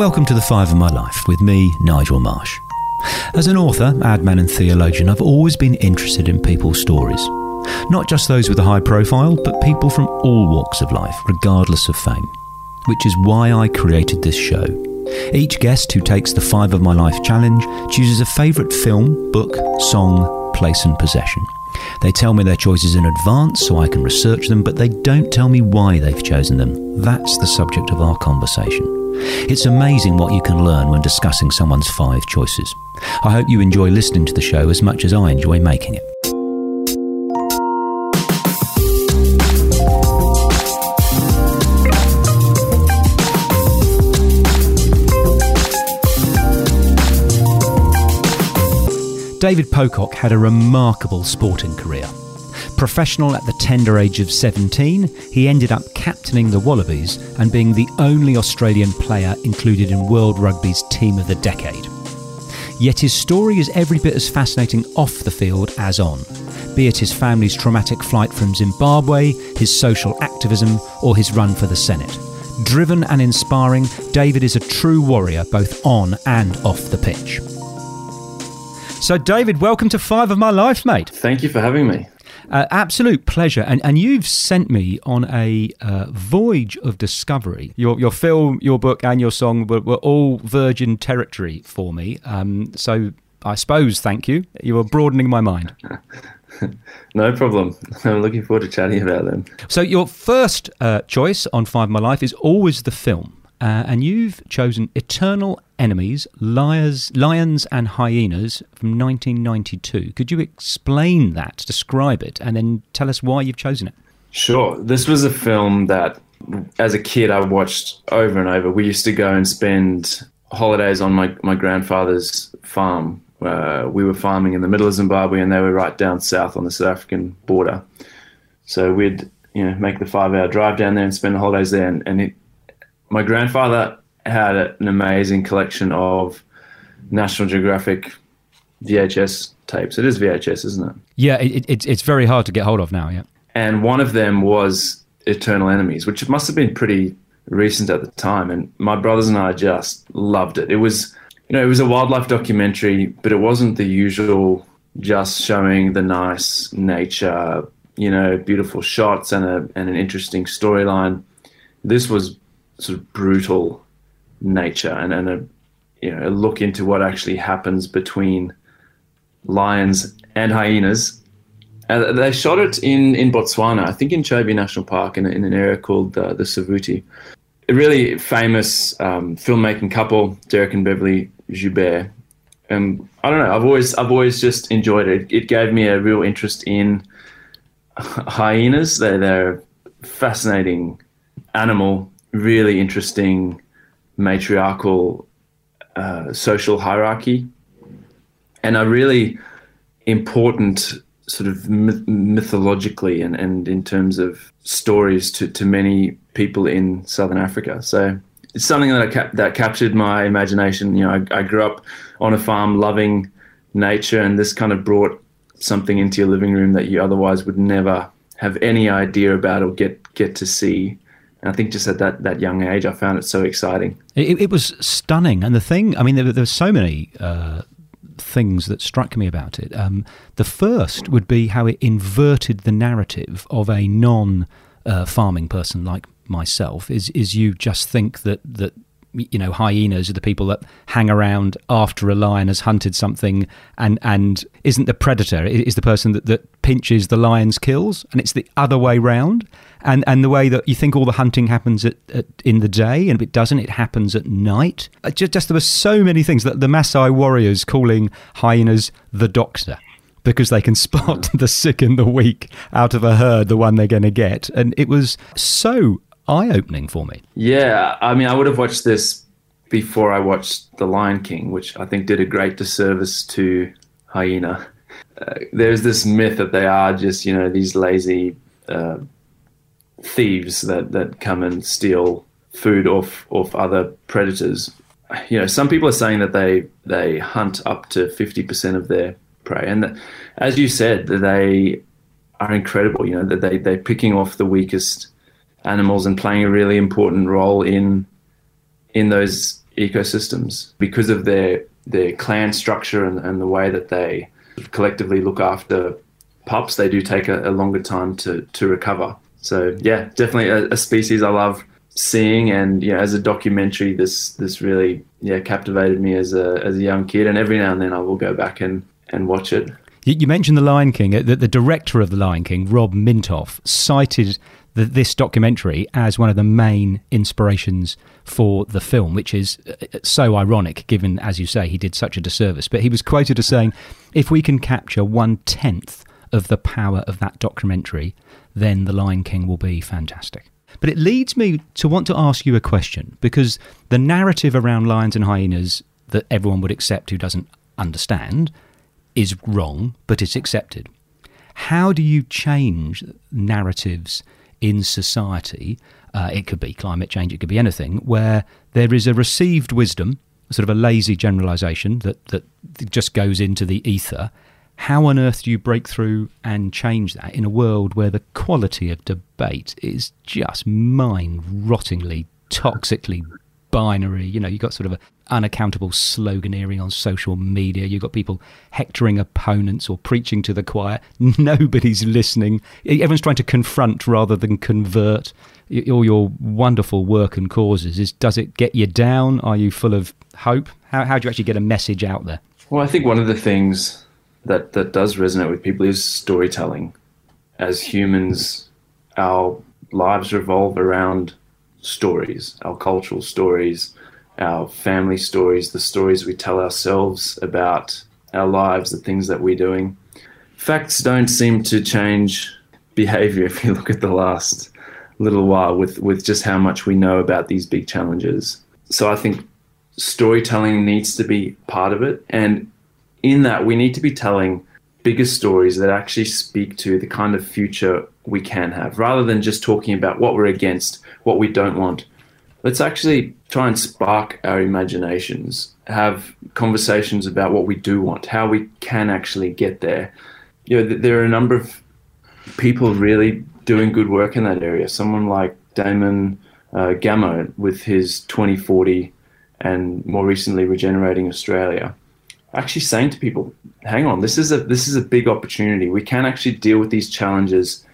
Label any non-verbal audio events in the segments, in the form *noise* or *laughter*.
Welcome to The Five of My Life with me, Nigel Marsh. As an author, adman, and theologian, I've always been interested in people's stories. Not just those with a high profile, but people from all walks of life, regardless of fame. Which is why I created this show. Each guest who takes the Five of My Life challenge chooses a favourite film, book, song, place, and possession. They tell me their choices in advance so I can research them, but they don't tell me why they've chosen them. That's the subject of our conversation. It's amazing what you can learn when discussing someone's five choices. I hope you enjoy listening to the show as much as I enjoy making it. David Pocock had a remarkable sporting career. Professional at the tender age of 17, he ended up captaining the Wallabies and being the only Australian player included in World Rugby's Team of the Decade. Yet his story is every bit as fascinating off the field as on, be it his family's traumatic flight from Zimbabwe, his social activism, or his run for the Senate. Driven and inspiring, David is a true warrior both on and off the pitch. So, David, welcome to Five of My Life, mate. Thank you for having me. Uh, absolute pleasure. And, and you've sent me on a uh, voyage of discovery. Your, your film, your book, and your song were, were all virgin territory for me. Um, so I suppose, thank you. You were broadening my mind. *laughs* no problem. *laughs* I'm looking forward to chatting about them. So, your first uh, choice on Five of My Life is always the film. Uh, and you've chosen Eternal Enemies, Liars, Lions and Hyenas from 1992. Could you explain that, describe it, and then tell us why you've chosen it? Sure. This was a film that, as a kid, I watched over and over. We used to go and spend holidays on my, my grandfather's farm. Uh, we were farming in the middle of Zimbabwe, and they were right down south on the South African border. So we'd you know make the five hour drive down there and spend the holidays there, and, and it, my grandfather had an amazing collection of National Geographic VHS tapes. It is VHS, isn't it? Yeah, it, it, it's very hard to get hold of now. Yeah, and one of them was Eternal Enemies, which must have been pretty recent at the time. And my brothers and I just loved it. It was, you know, it was a wildlife documentary, but it wasn't the usual just showing the nice nature, you know, beautiful shots and a and an interesting storyline. This was sort of brutal nature and, and a you know a look into what actually happens between lions and hyenas. They shot it in, in Botswana, I think in Chobe National Park, in, in an area called uh, the Savuti. A really famous um, filmmaking couple, Dereck and Beverly Joubert. And I don't know, I've always I've always just enjoyed it. It gave me a real interest in *laughs* hyenas. They're they're a fascinating animal really interesting matriarchal uh, social hierarchy. And a really important sort of myth- mythologically and, and in terms of stories to, to many people in southern africa. So it's something that that captured my imagination. You know I, I grew up on a farm loving nature and this kind of brought something into your living room that you otherwise would never have any idea about or get get to see and I think just at that, that young age, I found it so exciting. It, it was stunning. And the thing, I mean, there, there were so many uh, things that struck me about it. Um, the first would be how it inverted the narrative of a non uh, farming person like myself. Is, is you just think that, that you know hyenas are the people that hang around after a lion has hunted something and and isn't the predator. Is the person that, that pinches the lion's kills and it's the other way round. And and the way that you think all the hunting happens at, at in the day and if it doesn't it happens at night. Uh, just, just there were so many things that the Maasai warriors calling hyenas the doctor because they can *laughs* spot the sick and the weak out of a herd, the one they're going to get. And it was so eye opening for me. Yeah, I mean, I would have watched this before I watched The Lion King, which I think did a great disservice to hyena. Uh, there's this myth that they are just, you know, these lazy uh, thieves that, that come and steal food off off other predators. You know, some people are saying that they they hunt up to fifty percent of their prey, and that, as you said, they are incredible. You know, that they they're picking off the weakest animals and playing a really important role in in those ecosystems because of their their clan structure and, and the way that they collectively look after pups. They do take a, a longer time to to recover. So yeah, definitely a, a species I love seeing and yeah as a documentary this this really yeah captivated me as a as a young kid and every now and then I will go back and and watch it you mentioned The Lion King. Uh, the, the director of The Lion King, Rob Minkoff, cited the, this documentary as one of the main inspirations for the film, which is uh, so ironic given, as you say, he did such a disservice. But he was quoted as saying, if we can capture one tenth of the power of that documentary, then The Lion King will be fantastic. But it leads me to want to ask you a question because the narrative around lions and hyenas that everyone would accept who doesn't understand is wrong, but it's accepted. How do you change narratives in society? Uh, it could be climate change, it could be anything, where there is a received wisdom, sort of a lazy generalization that, that just goes into the ether. How on earth do you break through and change that in a world where the quality of debate is just mind rottingly, toxically binary? You know, you've got sort of a unaccountable sloganeering on social media. You've got people hectoring opponents or preaching to the choir. *laughs* Nobody's listening. Everyone's trying to confront rather than convert. All your wonderful work and causes is does it get you down? Are you full of hope? How, how do you actually get a message out there? Well, I think one of the things that, that does resonate with people is storytelling. As humans, our lives revolve around stories, our cultural stories, our family stories, the stories we tell ourselves about our lives, the things that we're doing. Facts don't seem to change *laughs* behavior if you look at the last little while with, with just how much we know about these big challenges. So I think storytelling needs to be part of it. And in that, we need to be telling bigger stories that actually speak to the kind of future we can have rather than just talking about what we're against, what we don't want, let's actually try and spark our imaginations, have conversations about what we do want, how we can actually get there. You know, there are a number of people really doing good work in that area. Someone like Damon uh, with his 2040 and more recently Regenerating Australia, actually saying to people, "Hang on, this is a this is a big opportunity. We can actually deal with these challenges."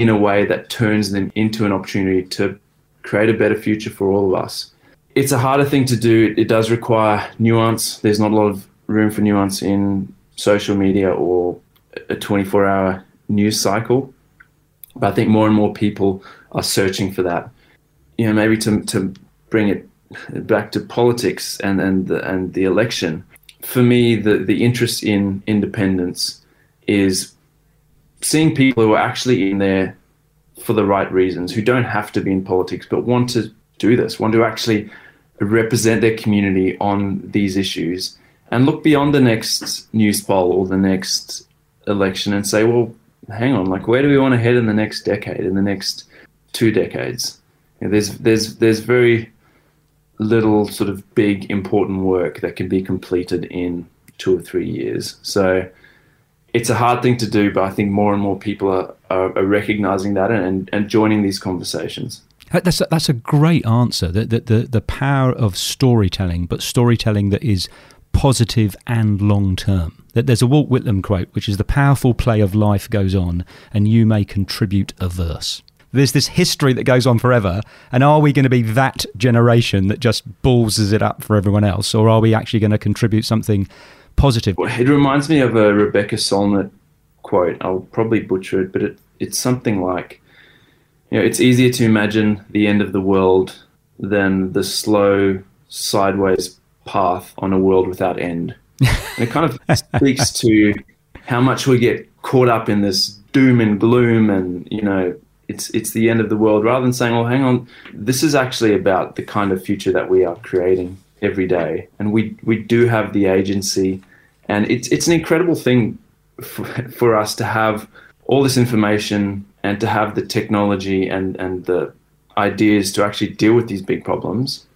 In a way that turns them into an opportunity to create a better future for all of us. It's a harder thing to do. It does require nuance. There's not a lot of room for nuance in social media or a 24 hour news cycle. But I think more and more people are searching for that. You know, maybe to, to bring it back to politics and, and, the, and the election. For me, the, the interest in independents is seeing people who are actually in there for the right reasons, who don't have to be in politics, but want to do this, want to actually represent their community on these issues and look beyond the next Newspoll or the next election and say, well, hang on, like where do we want to head in the next decade, in the next two decades? You know, there's there's there's very little sort of big important work that can be completed in two or three years. So it's a hard thing to do, but I think more and more people are, are, are recognizing that and, and joining these conversations. That's a, that's a great answer. The, the, the, the power of storytelling, but storytelling that is positive and long term. There's a Walt Whitman quote, which is the powerful play of life goes on, and you may contribute a verse. There's this history that goes on forever, and are we going to be that generation that just ballses it up for everyone else, or are we actually going to contribute something positive. It reminds me of a Rebecca Solnit quote. I'll probably butcher it, but it, it's something like, you know, it's easier to imagine the end of the world than the slow sideways path on a world without end. *laughs* And it kind of speaks to how much we get caught up in this doom and gloom and, you know, it's it's the end of the world rather than saying, well, hang on, this is actually about the kind of future that we are creating every day, and we we do have the agency, and it's it's an incredible thing for, for us to have all this information and to have the technology and and the ideas to actually deal with these big problems.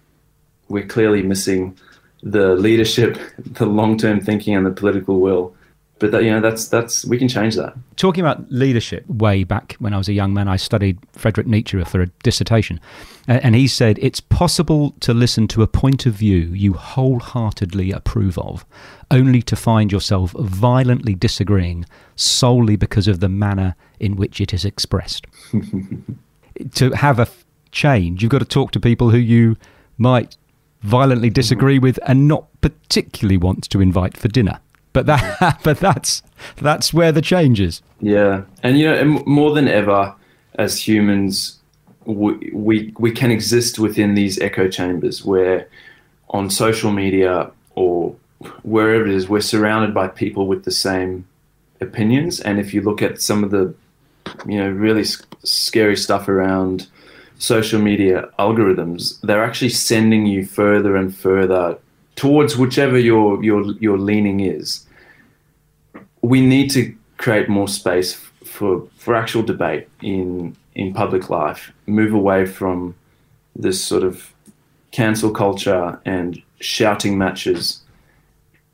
We're clearly missing the leadership, *laughs* the long term thinking, and the political will but that, you know that's that's we can change that. Talking about leadership, way back when I was a young man, I studied Friedrich Nietzsche for a dissertation, and he said it's possible to listen to a point of view you wholeheartedly approve of, only to find yourself violently disagreeing solely because of the manner in which it is expressed. *laughs* to have a change, you've got to talk to people who you might violently disagree mm-hmm. with and not particularly want to invite for dinner. But that, *laughs* but that's that's where the change is. Yeah, and you know, more than ever, as humans, we we, we can exist within these echo chambers where, on social media or wherever it is, we're surrounded by people with the same opinions. And if you look at some of the, you know, really scary stuff around social media algorithms, they're actually sending you further and further towards whichever your your your leaning is. We need to create more space for for actual debate in in public life. Move away from this sort of cancel culture and shouting matches,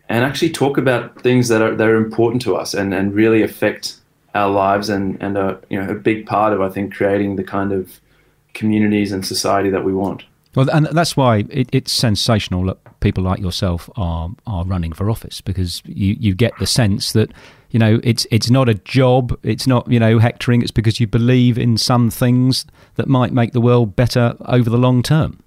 and actually talk about things that are that are important to us and and really affect our lives and and are you know a big part of I think creating the kind of communities and society that we want. Well, and that's why it, it's sensational that people like yourself are are running for office because you, you get the sense that you know it's it's not a job, it's not you know hectoring. It's because you believe in some things that might make the world better over the long term.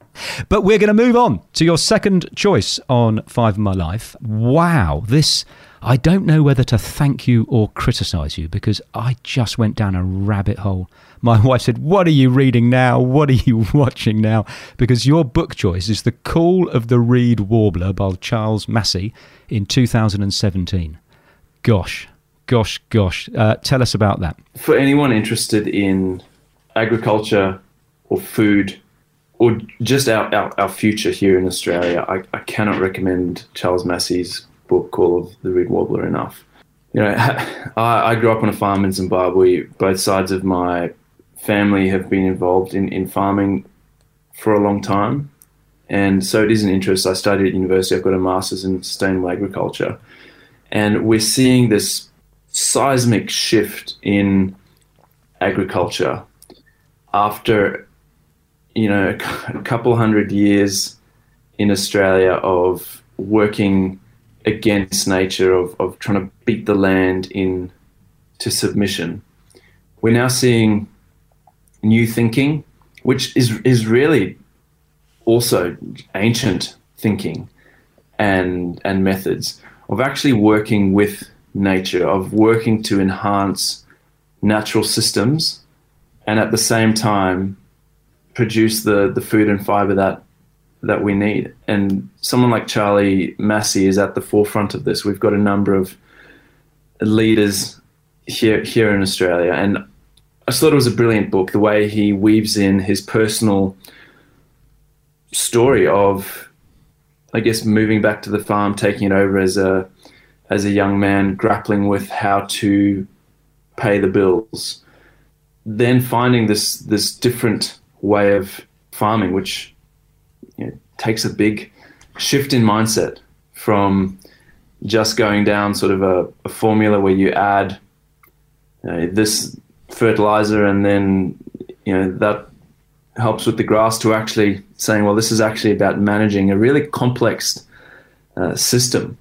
But we're going to move on to your second choice on Five of My Life. Wow, this I don't know whether to thank you or criticise you because I just went down a rabbit hole. My *laughs* wife said, What are you reading now? What are you *laughs* watching now? Because your book choice is The Call of the Reed Warbler by Charles Massy in 2017. Gosh, gosh, gosh. Uh, tell us about that. For anyone interested in agriculture or food, or just our, our, our future here in Australia, I, I cannot recommend Charles Massy's book called the Reed Warbler enough. You know, *laughs* I, I grew up on a farm in Zimbabwe. Both sides of my family have been involved in, in farming for a long time. And so it is an interest. I studied at university. I've got a master's in sustainable agriculture. And we're seeing this seismic shift in agriculture after, you know, *laughs* a couple hundred years in Australia of working against nature of, of trying to beat the land in to submission. We're now seeing new thinking, which is is really also ancient thinking and and methods of actually working with nature, of working to enhance natural systems and at the same time produce the, the food and fiber that that we need. And someone like Charlie Massy is at the forefront of this. We've got a number of leaders here here in Australia, and I thought it was a brilliant book. The way he weaves in his personal story of, I guess, moving back to the farm, taking it over as a as a young man, grappling with how to pay the bills, then finding this this different way of farming, which you know, takes a big shift in mindset from just going down sort of a, a formula where you add you know, this fertilizer and then you know that helps with the grass to actually saying well this is actually about managing a really complex uh, system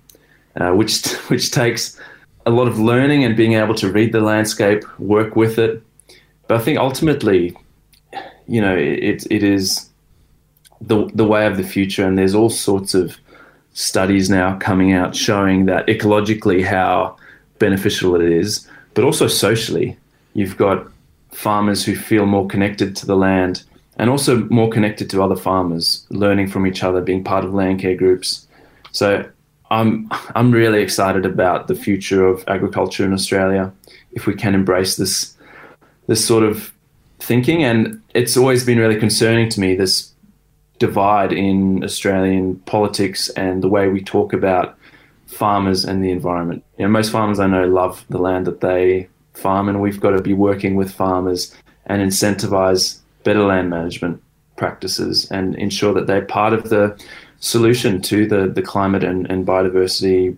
uh, which *laughs* which takes a lot of learning and being able to read the landscape work with it. But i think ultimately you know it, it is the the way of the future, and there's all sorts of studies now coming out showing that ecologically how beneficial it is, but also socially. You've got farmers who feel more connected to the land and also more connected to other farmers, learning from each other, being part of land care groups. So I'm I'm really excited about the future of agriculture in Australia if we can embrace this this sort of thinking and it's always been really concerning to me this divide in Australian politics and the way we talk about farmers and the environment. You know, most farmers I know love the land that they farm, and we've got to be working with farmers and incentivize better land management practices and ensure that they're part of the solution to the, the climate and, and biodiversity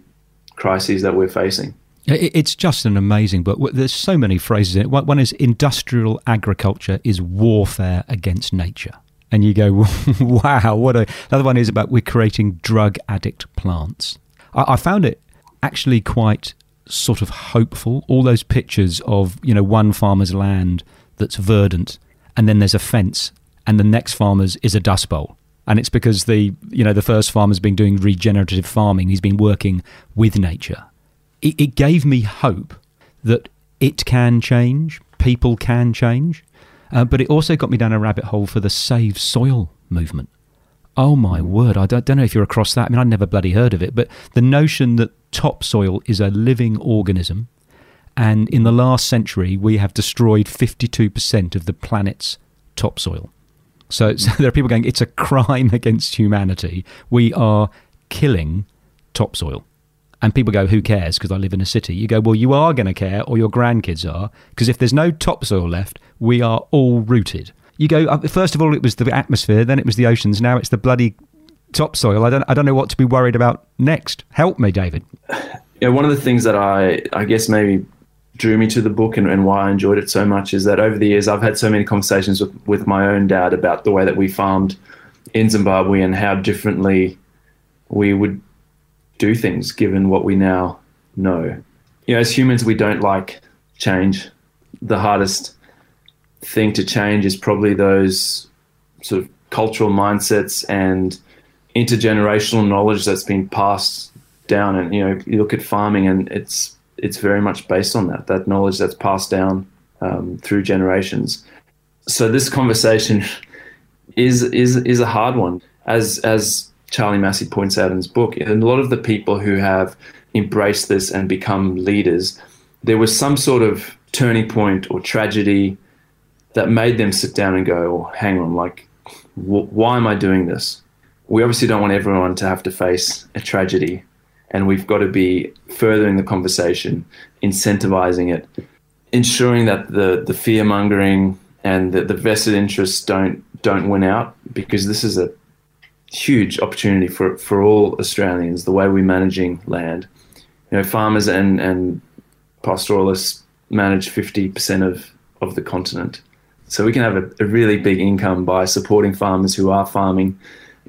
crises that we're facing. It's just an amazing book. There's so many phrases in it. One is industrial agriculture is warfare against nature. And you go, *laughs* wow, what a. Another one is about we're creating drug addict plants. I, I found it actually quite sort of hopeful. All those pictures of, you know, one farmer's land that's verdant and then there's a fence and the next farmer's is a dust bowl and it's because the you know the first farmer's been doing regenerative farming he's been working with nature it, it gave me hope that it can change, people can change, uh, but it also got me down a rabbit hole for the Save Soil movement. Oh my word, I don't, don't know if you're across that. I mean, I'd never bloody heard of it, but the notion that topsoil is a living organism, and in the last century, we have destroyed 52% of the planet's topsoil. So, so *laughs* there are people going, it's a crime *laughs* against humanity. We are killing topsoil. And people go, who cares? Because I live in a city. You go, well, you are going to care, or your grandkids are. Because if there's no topsoil left, we are all rooted. You go, uh, first of all, it was the atmosphere, then it was the oceans, now it's the bloody topsoil. I don't, I don't know what to be worried about next. Help me, David. *sighs* Yeah, one of the things that I, I guess maybe drew me to the book and, and why I enjoyed it so much is that over the years I've had so many conversations with, with my own dad about the way that we farmed in Zimbabwe and how differently we would do things given what we now know. You know, as humans, we don't like change. The hardest thing to change is probably those sort of cultural mindsets and intergenerational knowledge that's been passed down. And you know, you look at farming, and it's it's very much based on that that knowledge that's passed down um, through generations. So this conversation *laughs* is is is a hard one. As as Charlie Massy points out in his book, and a lot of the people who have embraced this and become leaders, there was some sort of turning point or tragedy that made them sit down and go, oh, hang on, like, wh- why am I doing this? We obviously don't want everyone to have to face a tragedy, and we've got to be furthering the conversation, incentivizing it, ensuring that the, the fear mongering and the, the vested interests don't don't win out because this is a huge opportunity for, for all Australians, the way we're managing land. You know, farmers and, and pastoralists manage 50% of, of the continent. So we can have a, a really big income by supporting farmers who are farming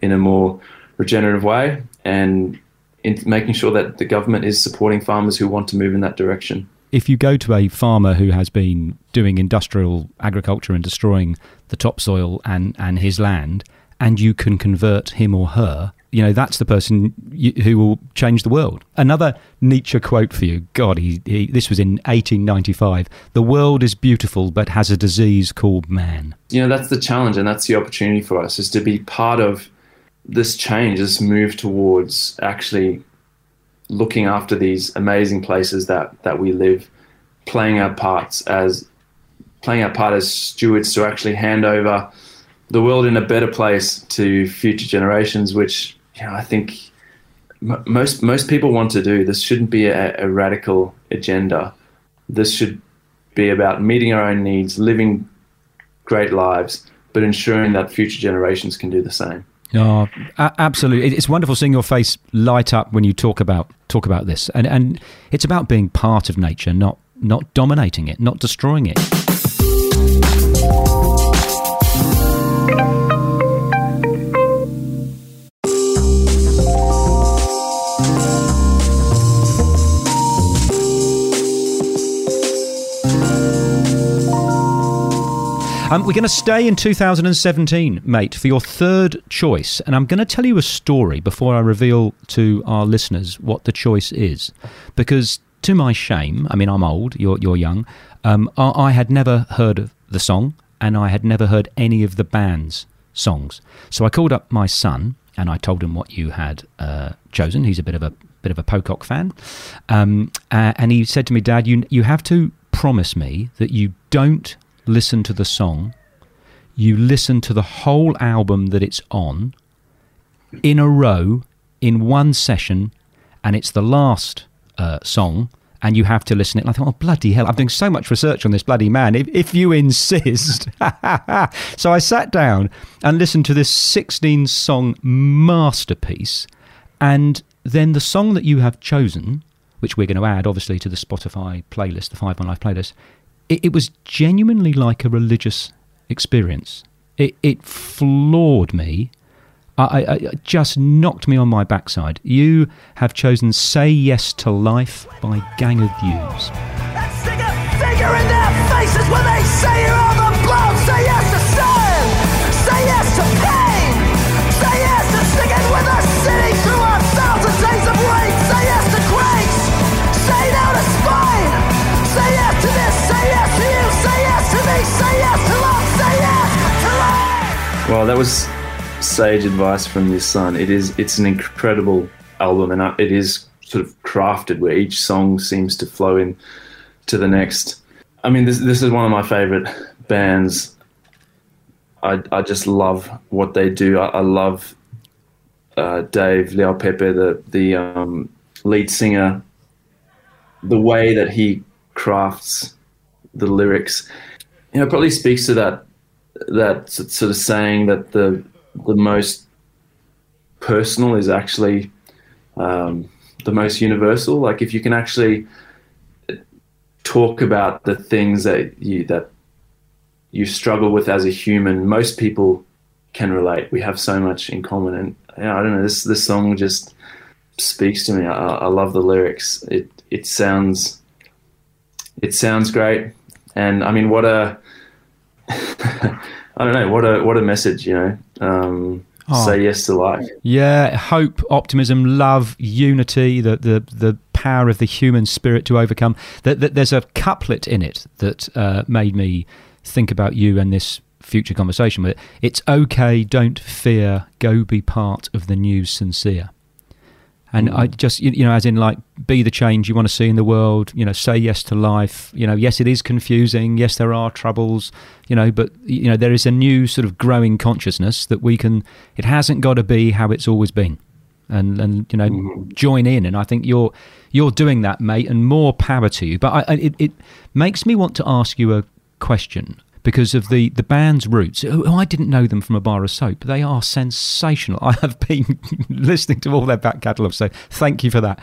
in a more regenerative way and in making sure that the government is supporting farmers who want to move in that direction. If you go to a farmer who has been doing industrial agriculture and destroying the topsoil and, and his land, and you can convert him or her, you know, that's the person you, who will change the world. Another Nietzsche quote for you. God, he, he, this was in 1895. The world is beautiful, but has a disease called man. You know, that's the challenge, and that's the opportunity for us is to be part of this change, this move towards actually looking after these amazing places that, that we live, playing our parts as playing our part as stewards to actually hand over the world in a better place to future generations, which you know, I think m- most most people want to do. This shouldn't be a, a radical agenda. This should be about meeting our own needs, living great lives, but ensuring that future generations can do the same. Oh, absolutely! It's wonderful seeing your face light up when you talk about talk about this, and and it's about being part of nature, not not dominating it, not destroying it. Um, we're going to stay in 2017, mate, for your third choice. And I'm going to tell you a story before I reveal to our listeners what the choice is. Because to my shame, I mean, I'm old, you're, you're young, um, I, I had never heard of the song and I had never heard any of the band's songs. So I called up my son and I told him what you had uh, chosen. He's a bit of a bit of a Pocock fan, um, uh, and he said to me, "Dad, you you have to promise me that you don't listen to the song, you listen to the whole album that it's on in a row in one session, and it's the last uh, song, and you have to listen it. I thought, oh, bloody hell, I'm doing so much research on this bloody man. If, if you insist. *laughs* so I sat down and listened to this 16 song masterpiece, and then the song that you have chosen which we're going to add obviously to the Spotify playlist, the Five My Life playlist, it, it was genuinely like a religious experience. It, it floored me. I, I, just knocked me on my backside. You have chosen "Say Yes to Life" by Gang of Youths. That was sage advice from your son. It is. It's an incredible album, and it is sort of crafted where each song seems to flow in to the next. I mean, this this is one of my favorite bands. I I just love what they do. I, I love uh, Dave Le'aupepe, the the um, lead singer, the way that he crafts the lyrics. You know, it probably speaks to that that sort of saying that the the most personal is actually um, the most universal. Like if you can actually talk about the things that you that you struggle with as a human, most people can relate. We have so much in common, and yeah, I don't know. This this song just speaks to me. I, I love the lyrics. It it sounds it sounds great, and I mean, what a *laughs* I don't know what a what a message, you know. Um, oh. Say yes to life. Yeah, hope, optimism, love, unity, the the the power of the human spirit to overcome. That, that there's a couplet in it that uh, made me think about you and this future conversation with it. It's okay, don't fear, go be part of the news sincere. And I mm. just, you know, as in like, be the change you want to see in the world, you know, say yes to life. You know, yes, it is confusing. Yes, there are troubles, you know, but, you know, there is a new sort of growing consciousness that we can, it hasn't got to be how it's always been. And, and you know, mm. join in. And I think you're, you're doing that, mate, and more power to you. But I, it, it makes me want to ask you a question because of the, the band's roots. Oh, oh, I didn't know them from a bar of soap. They are sensational. *laughs* I have been *laughs* listening to all their back catalogue, so thank you for that.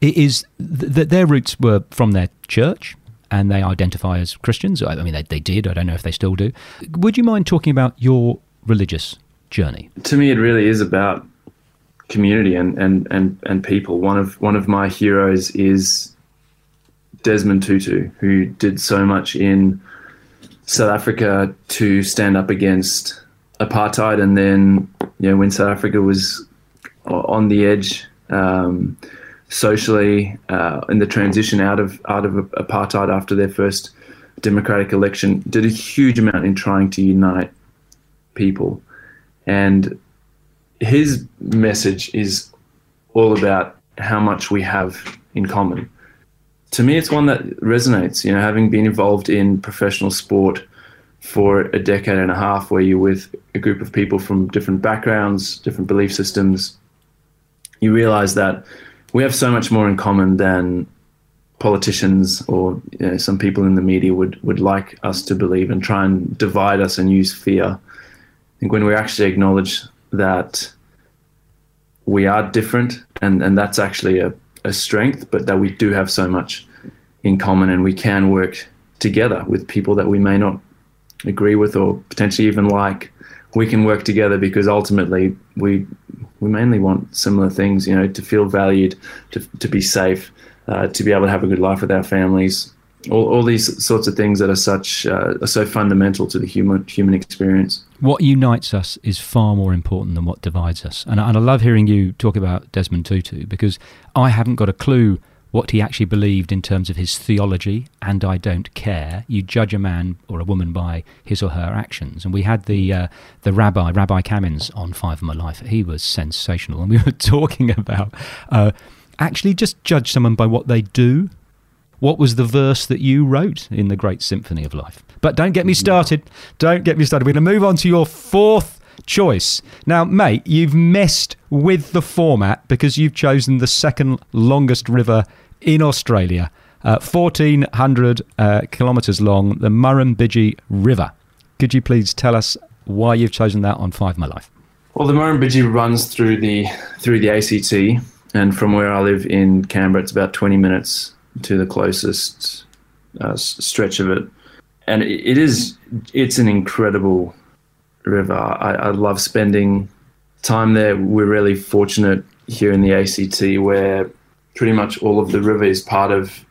It is that their roots were from their church, and they identify as Christians. I mean, they, they did. I don't know if they still do. Would you mind talking about your religious journey? To me, it really is about community and, and, and, and people. One of one of my heroes is Desmond Tutu, who did so much in South Africa to stand up against apartheid, and then you know when South Africa was on the edge um, socially uh, in the transition out of out of apartheid after their first democratic election, did a huge amount in trying to unite people, and his message is all about how much we have in common to me, it's one that resonates. You know, having been involved in professional sport for a decade and a half, where you're with a group of people from different backgrounds, different belief systems, you realize that we have so much more in common than politicians or you know, some people in the media would, would like us to believe and try and divide us and use fear. I think when we actually acknowledge that we are different and, and that's actually a a strength, but that we do have so much in common and we can work together with people that we may not agree with or potentially even like. We can work together because ultimately we we mainly want similar things, you know, to feel valued, to, to be safe, uh, to be able to have a good life with our families, all, all these sorts of things that are such uh, are so fundamental to the human human experience. What unites us is far more important than what divides us. And, and I love hearing you talk about Desmond Tutu because I haven't got a clue what he actually believed in terms of his theology, and I don't care. You judge a man or a woman by his or her actions. And we had the uh, the rabbi, Rabbi Kamins, on Five of My Life. He was sensational, and we were *laughs* talking about uh, actually just judge someone by what they do what was the verse that you wrote in the Great Symphony of Life? But don't get me started. Don't get me started. We're going to move on to your fourth choice. Now, mate, you've messed with the format because you've chosen the second longest river in Australia, uh, 1,400 uh, kilometres long, the Murrumbidgee River. Could you please tell us why you've chosen that on Five My Life? Well, the Murrumbidgee runs through the through the ACT, and from where I live in Canberra, it's about 20 minutes to the closest uh, stretch of it. And it is, it's an incredible river. I, I love spending time there. We're really fortunate here in the ACT where pretty much all of the river is part of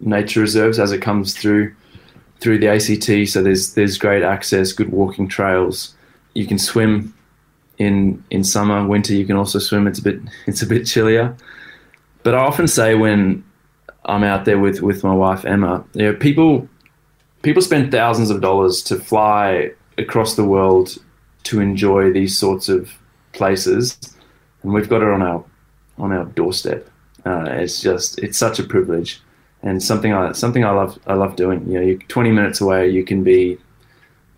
nature reserves as it comes through through the ACT. So there's there's great access, good walking trails. You can swim in in summer, winter. You can also swim. It's a bit *laughs* it's a bit chillier. But I often say when I'm out there with with my wife Emma, you know, people people spend thousands of dollars to fly across the world to enjoy these sorts of places, and we've got it on our on our doorstep. Uh, it's just it's such a privilege and something I something I love I love doing. You know, you're 20 minutes away, you can be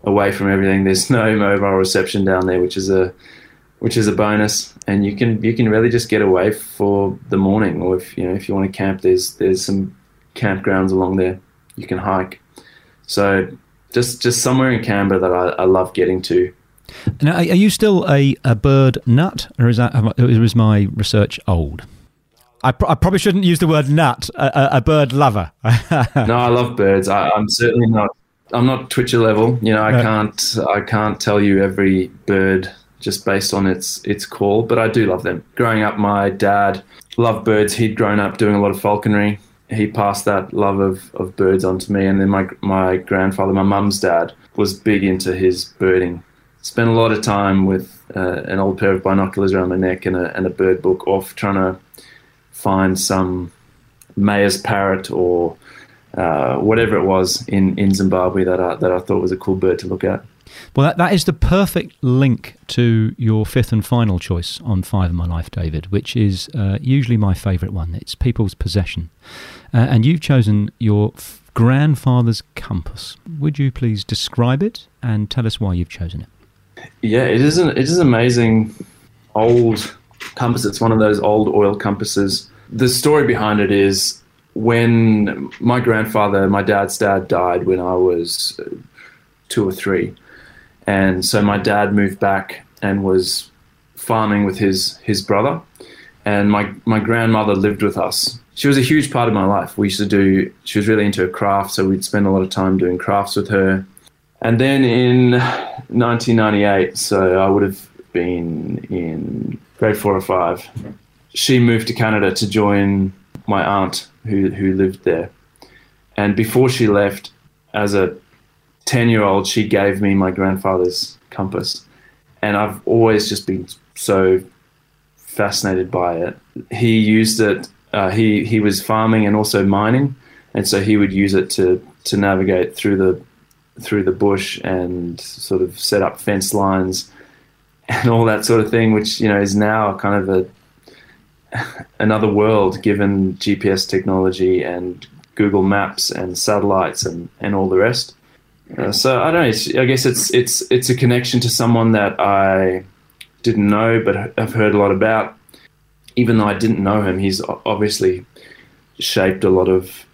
away from everything. There's *laughs* no mobile reception down there, which is a which is a bonus, and you can you can really just get away for the morning, or if you know if you want to camp, there's there's some campgrounds along there you can hike. So just just somewhere in Canberra that I, I love getting to. Now, are you still a, a bird nut, or is that is my research old? I, pr- I, probably shouldn't use the word nut. A, a, bird lover. *laughs* no, I love birds. I, am certainly not. I'm not Twitcher level. You know, I can't. I can't tell you every bird just based on its its call, but I do love them. Growing up, my dad loved birds. He'd grown up doing a lot of falconry. He passed that love of, of birds on to me, and then my my grandfather, my mum's dad, was big into his birding. Spent a lot of time with uh, an old pair of binoculars around my neck and a and a bird book, off trying to find some Meyer's parrot or uh, whatever it was in, in Zimbabwe that I, that I thought was a cool bird to look at. Well, that, that is the perfect link to your fifth and final choice on Five in My Life, David, which is uh, usually my favourite one. It's people's possession. Uh, and you've chosen your f- grandfather's compass. Would you please describe it and tell us why you've chosen it? Yeah, it is an, it is amazing old compass. It's one of those old oil compasses. The story behind it is when my grandfather, my dad's dad, died when I was uh, two or three, and so my dad moved back and was farming with his his brother, and my my grandmother lived with us. She was a huge part of my life. We used to do. She was really into her craft, so we'd spend a lot of time doing crafts with her. And then in 1998, so I would have been in grade four or five. She moved to Canada to join my aunt who who lived there. And before she left, as a ten year old, she gave me my grandfather's compass. And I've always just been so fascinated by it. He used it. Uh, he he was farming and also mining, and so he would use it to to navigate through the through the bush and sort of set up fence lines *laughs* and all that sort of thing, which you know is now kind of a *laughs* another world given GPS technology and Google Maps and satellites and, and all the rest. Uh, so I don't know. I guess it's it's it's a connection to someone that I didn't know, but I've heard a lot about. Even though I didn't know him, he's obviously shaped a lot of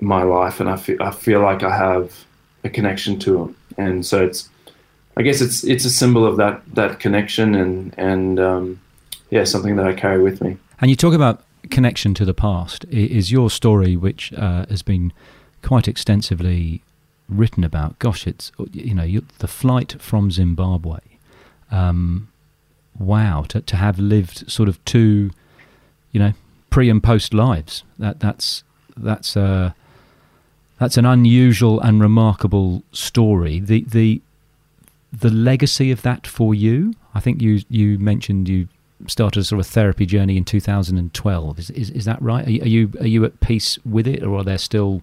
my life, and I feel I feel like I have a connection to him. And so it's I guess it's it's a symbol of that that connection and and um, yeah, something that I carry with me. And you talk about connection to the past. Is your story, which uh, has been quite extensively written about? Gosh, it's you know you, the flight from Zimbabwe. Um, wow, to to have lived sort of two, you know, pre and post lives. That that's that's uh, that's an unusual and remarkable story. The the the legacy of that for you? I think you you mentioned you started a sort of therapy journey in 2012. Is is, is that right? Are you, are you are you at peace with it, or are there still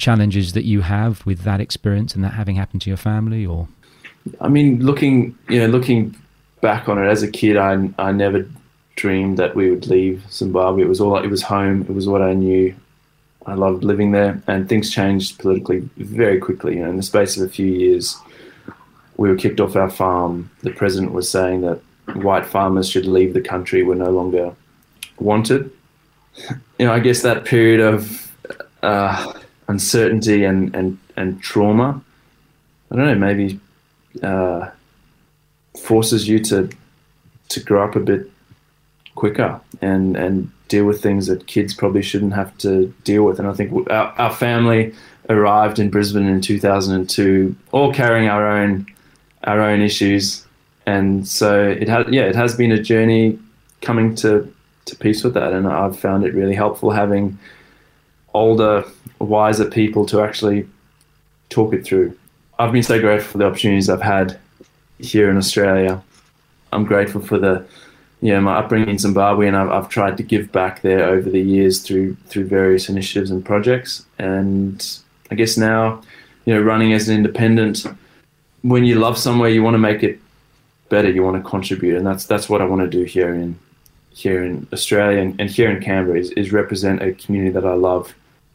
challenges that you have with that experience and that having happened to your family? Or I mean, looking you know looking back on it as a kid, I I never dreamed that we would leave Zimbabwe. It was all it was home. It was what I knew. I loved living there, and things changed politically very quickly. You know, in the space of a few years we were kicked off our farm, the president was saying that white farmers should leave the country, were no longer wanted. You know, I guess that period of uh, uncertainty and, and, and trauma, I don't know, maybe uh, forces you to to grow up a bit quicker and and deal with things that kids probably shouldn't have to deal with. And I think our, our family arrived in Brisbane in 2002, all carrying our own our own issues, and so it has yeah it has been a journey coming to to peace with that, and I've found it really helpful having older, wiser people to actually talk it through. I've been so grateful for the opportunities I've had here in Australia. I'm grateful for the you know, my upbringing in Zimbabwe, and I've, I've tried to give back there over the years through through various initiatives and projects. And I guess now, you know, running as an independent, when you love somewhere, you want to make it better. You want to contribute, and that's that's what I want to do here in here in Australia and, and here in Canberra is, is represent a community that I love,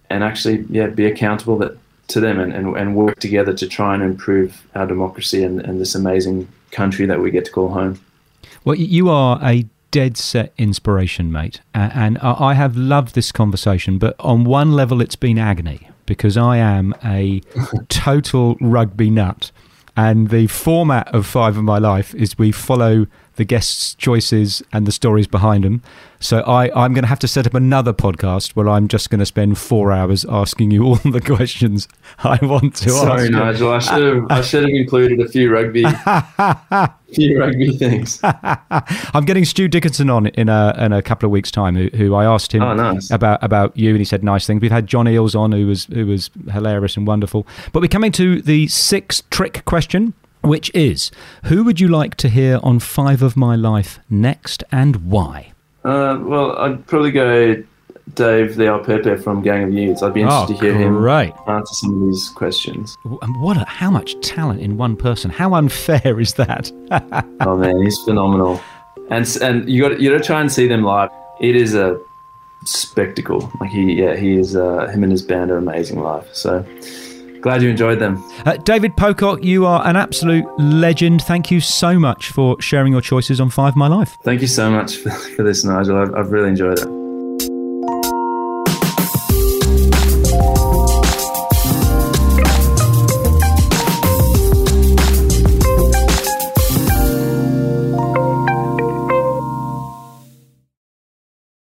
and actually, yeah, be accountable that to them and, and, and work together to try and improve our democracy and, and this amazing country that we get to call home. Well, you are a dead set inspiration, mate. And I have loved this conversation, but on one level, it's been agony because I am a *laughs* total rugby nut. And the format of Five of My Life is we follow the guests' choices and the stories behind them. So I, I'm going to have to set up another podcast where I'm just going to spend four hours asking you *laughs* all the questions I want to Sorry, ask. Sorry, Nigel. I should have I should have included a few rugby *laughs* few rugby things. I'm getting Stu Dickinson on in a in a couple of weeks' time. Who, who I asked him oh, nice. about about you, and he said nice things. We've had John Eales on, who was who was hilarious and wonderful. But we're coming to the sixth trick question which is who would you like to hear on Five of My Life next and why? Uh, well, I'd probably go Dave Le'aupepe from Gang of Youths. I'd be interested oh, to hear him right. answer some of these questions. And what? A, how much talent in one person? How unfair is that? *laughs* oh man, he's phenomenal. And and you got you got to try and see them live. It is a spectacle. Like he, yeah, he is. Uh, him and his band are amazing live. So Glad you enjoyed them. Uh, David Pocock, you are an absolute legend. Thank you so much for sharing your choices on Five My Life. Thank you so much for, *laughs* for this, Nigel. I've, I've really enjoyed it.